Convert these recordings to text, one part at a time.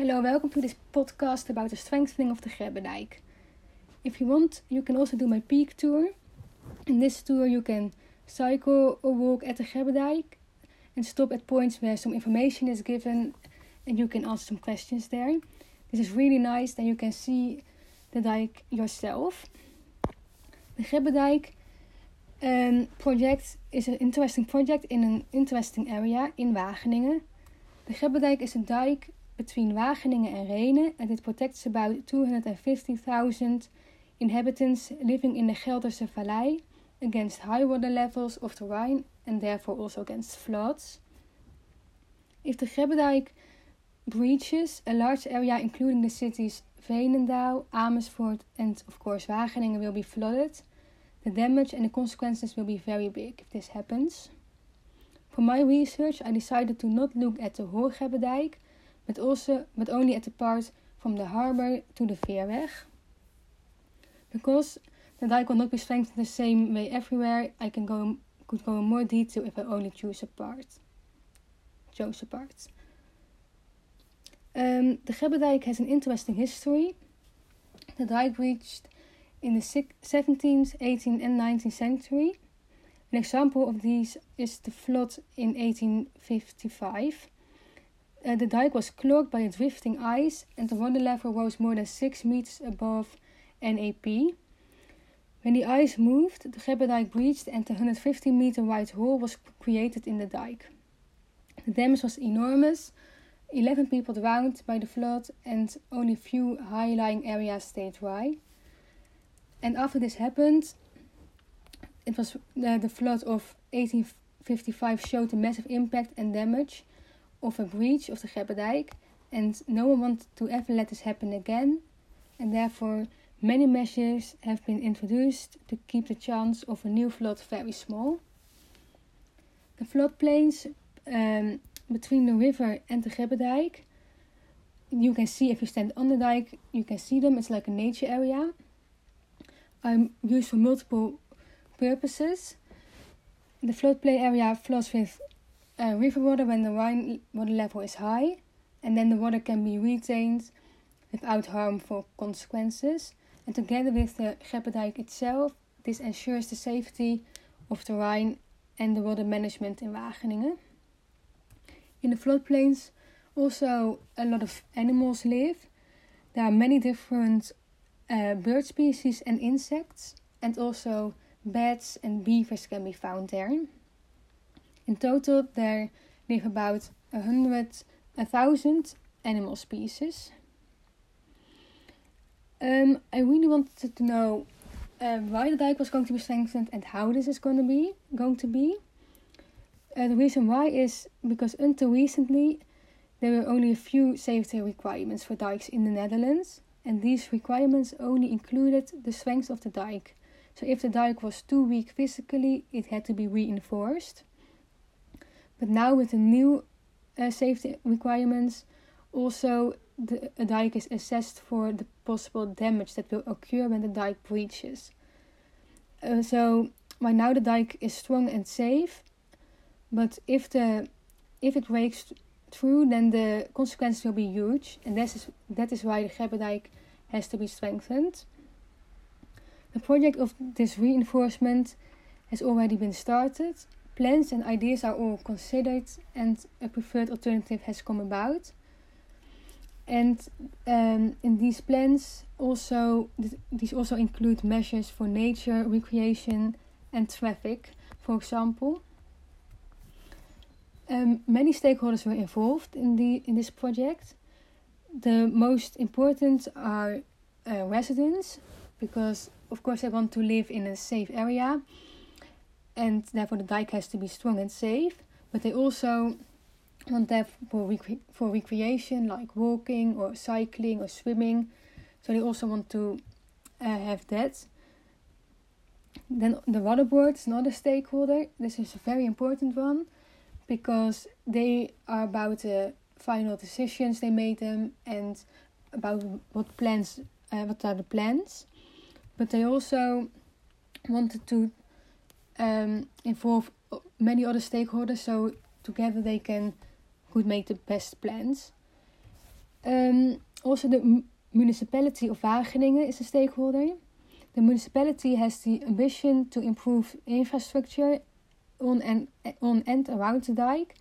Hello, welcome to this podcast about the strengthening of the Grebbendijk. If you want, you can also do my peak tour. In this tour, you can cycle or walk at the Grebbendijk and stop at points where some information is given and you can ask some questions there. This is really nice, then you can see the dike yourself. The Grebbendijk um, project is an interesting project in an interesting area in Wageningen. The Grebbendijk is a dike between Wageningen and Rhenen and it protects about 250,000 inhabitants living in the Gelderse Valley against high water levels of the Rhine and therefore also against floods. If the Grebbendijk breaches, a large area including the cities Veenendaal, Amersfoort and of course Wageningen will be flooded. The damage and the consequences will be very big if this happens. For my research, I decided to not look at the Hoorgebbendijk, but also but only at the part from the harbor to the Veerweg. Because the dike will not be strengthened the same way everywhere, I can go could go in more detail if I only choose a part. Chose a part. Um, the Grebbendijk has an interesting history. The dike reached in the 17th, 18th, and 19th century. An example of these is the flood in 1855. Uh, the dike was clogged by a drifting ice, and the water level rose more than 6 meters above NAP. When the ice moved, the Grebbendijk breached and a 150 meter wide hole was created in the dike. The damage was enormous. 11 people drowned by the flood, and only a few high lying areas stayed dry. And after this happened, it was uh, the flood of 1855 showed the massive impact and damage of a breach of the Grebbedijk, and no one wanted to ever let this happen again, and therefore many measures have been introduced to keep the chance of a new flood very small. The floodplains um, between the river and the Grebbedijk, you can see if you stand on the dike, you can see them. It's like a nature area. Are used for multiple purposes. The floodplain area floods with uh, river water when the Rhine water level is high, and then the water can be retained without harmful consequences. And together with the Grebbedijk itself, this ensures the safety of the Rhine and the water management in Wageningen. In the floodplains, also a lot of animals live. There are many different uh, bird species and insects, and also bats and beavers can be found there. In total, there live about a hundred, a thousand animal species. Um, I really wanted to know uh, why the dike was going to be strengthened and how this is going to be going to be. Uh, the reason why is because until recently there were only a few safety requirements for dikes in the Netherlands, and these requirements only included the strength of the dike. So if the dike was too weak physically, it had to be reinforced. But now with the new uh, safety requirements, also the a dike is assessed for the possible damage that will occur when the dike breaches. Uh, so right now the dike is strong and safe, but if the if it breaks through, then the consequences will be huge, and that is that is why the Grebbedijk has to be strengthened. The project of this reinforcement has already been started. Plans and ideas are all considered, and a preferred alternative has come about. And um, in these plans, also these also include measures for nature, recreation, and traffic, for example. Um, many stakeholders were involved in the in this project. The most important are uh, residents, because of course they want to live in a safe area, and therefore the dike has to be strong and safe. But they also want that for rec- for recreation, like walking or cycling or swimming. So they also want to uh, have that. Then the water board is another stakeholder. This is a very important one because they are about the final decisions they made them and about what plans uh, what are the plans but they also wanted to um, involve many other stakeholders so together they can could make the best plans Um, also, the municipality of Wageningen is a stakeholder. The municipality has the ambition to improve infrastructure on and on and around the dike,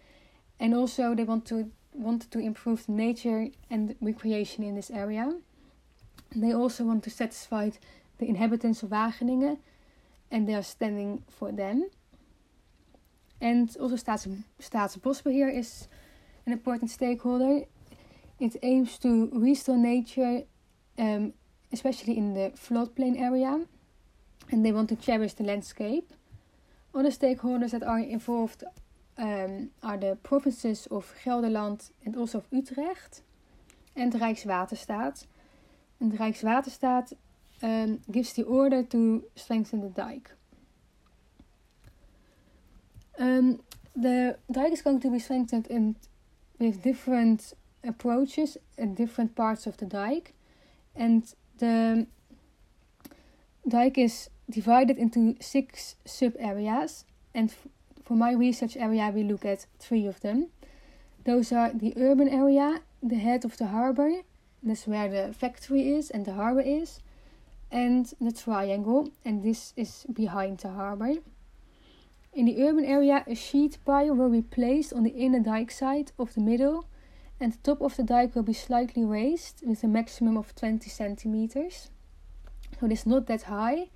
and also they want to want to improve nature and recreation in this area. They also want to satisfy the inhabitants of Wageningen, and they are standing for them. And also Staats, Staatsbosbeheer is an important stakeholder. It aims to restore nature, um, especially in the floodplain area, and they want to cherish the landscape. Other stakeholders that are involved um, are the provinces of Gelderland and also of Utrecht and Rijkswaterstaat. And Rijkswaterstaat um, gives the order to strengthen the dike. Um, the dike is going to be strengthened in, with different approaches at different parts of the dike, and the dike is divided into six sub areas. And for my research area, we look at three of them. Those are the urban area, the head of the harbor, that's where the factory is and the harbor is, and the triangle, and this is behind the harbor. In the urban area, a sheet pile will be placed on the inner dike side of the middle, and the top of the dike will be slightly raised with a maximum of 20 centimeters. So it is not that high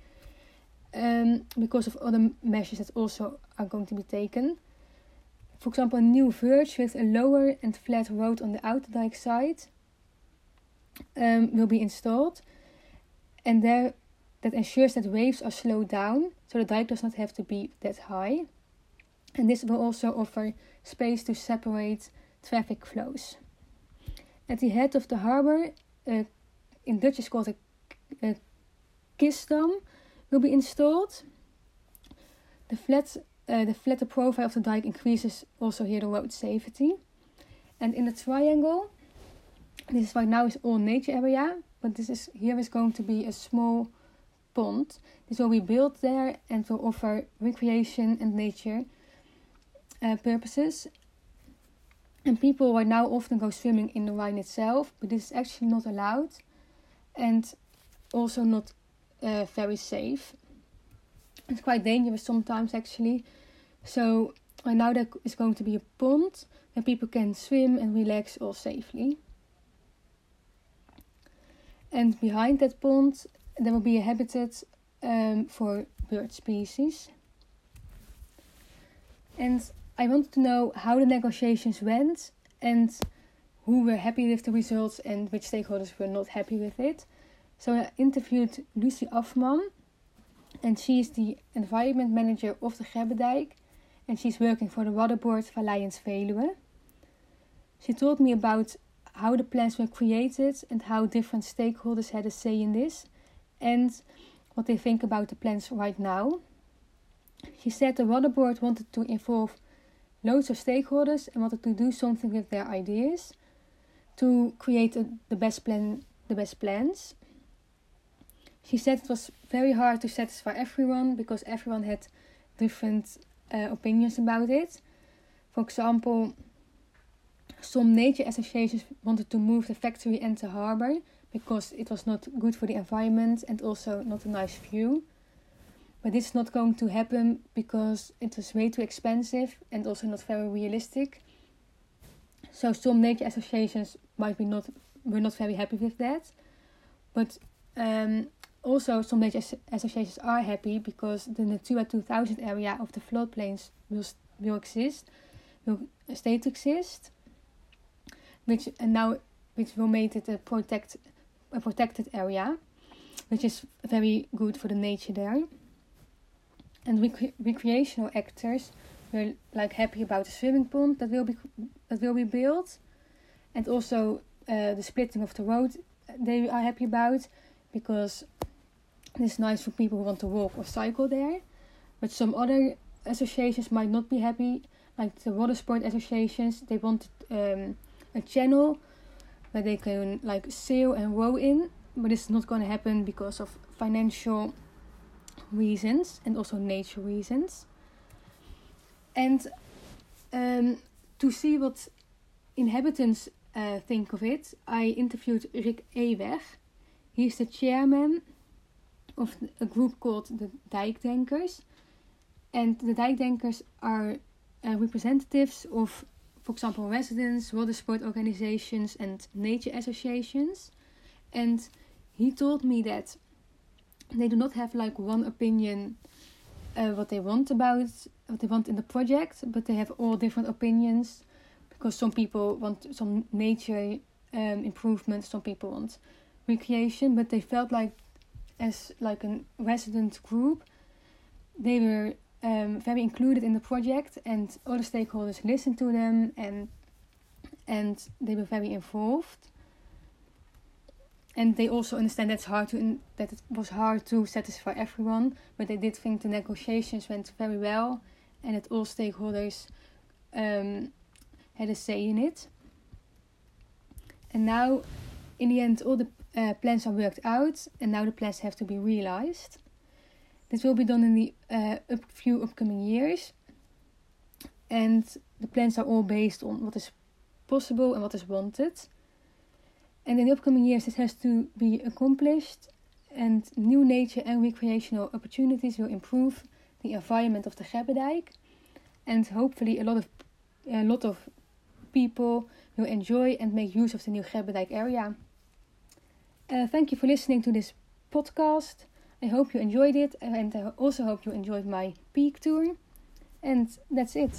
um, because of other measures that also are going to be taken. For example, a new verge with a lower and flat road on the outer dike side um, will be installed, and there that ensures that waves are slowed down so the dike does not have to be that high. And this will also offer space to separate traffic flows. At the head of the harbor, uh, in Dutch is called a, a kistdam, will be installed. The flat, uh, the flatter profile of the dike increases also here the road safety. And in the triangle, this is right now is all nature area, but this is here is going to be a small pond. This will be built there and will offer recreation and nature uh, purposes. And people right now often go swimming in the Rhine itself, but this is actually not allowed and also not uh, very safe. It's quite dangerous sometimes actually. So right now there is going to be a pond where people can swim and relax all safely. And behind that pond there will be a habitat um, for bird species. And I wanted to know how the negotiations went and who were happy with the results and which stakeholders were not happy with it. So I interviewed Lucy Afman, and she is the environment manager of the Grebbedijk, and she's working for the Waterboard Valleiens Veluwe. She told me about how the plans were created and how different stakeholders had a say in this, and what they think about the plans right now. She said the water board wanted to involve loads of stakeholders and wanted to do something with their ideas to create a, the best plan, the best plans. She said it was very hard to satisfy everyone because everyone had different uh, opinions about it. For example, some nature associations wanted to move the factory and the harbor because it was not good for the environment and also not a nice view. But this is not going to happen because it was way too expensive and also not very realistic. So some nature associations might be not were not very happy with that. But um, also some nature associations are happy because the Natura 2000 area of the floodplains will will exist, will stay to exist, which now which will make it a protect a protected area, which is very good for the nature there. And rec- recreational actors were like happy about the swimming pond that will be that will be built, and also uh, the splitting of the road they are happy about because it's nice for people who want to walk or cycle there. But some other associations might not be happy, like the water sport associations. They want um, a channel where they can like sail and row in, but it's not going to happen because of financial reasons and also nature reasons. And um, to see what inhabitants uh, think of it, I interviewed Rick Eweg. He's the chairman of a group called the Dijkdenkers. And the Dijkdenkers are uh, representatives of, for example, residents, water sport organizations, and nature associations. And he told me that they do not have like one opinion uh, what they want about what they want in the project, but they have all different opinions because some people want some nature um, improvement, some people want recreation, but they felt like as like a resident group, they were um, very included in the project, and all the stakeholders listened to them, and and they were very involved. And they also understand that's hard to that it was hard to satisfy everyone, but they did think the negotiations went very well, and that all stakeholders um, had a say in it. And now, in the end, all the uh, plans are worked out, and now the plans have to be realized. This will be done in the uh, up few upcoming years, and the plans are all based on what is possible and what is wanted. And in the upcoming years, this has to be accomplished, and new nature and recreational opportunities will improve the environment of the Grebbedijk, and hopefully a lot of a lot of people will enjoy and make use of the new Grebbedijk area. Uh, thank you for listening to this podcast. I hope you enjoyed it, and I also hope you enjoyed my peak tour. And that's it.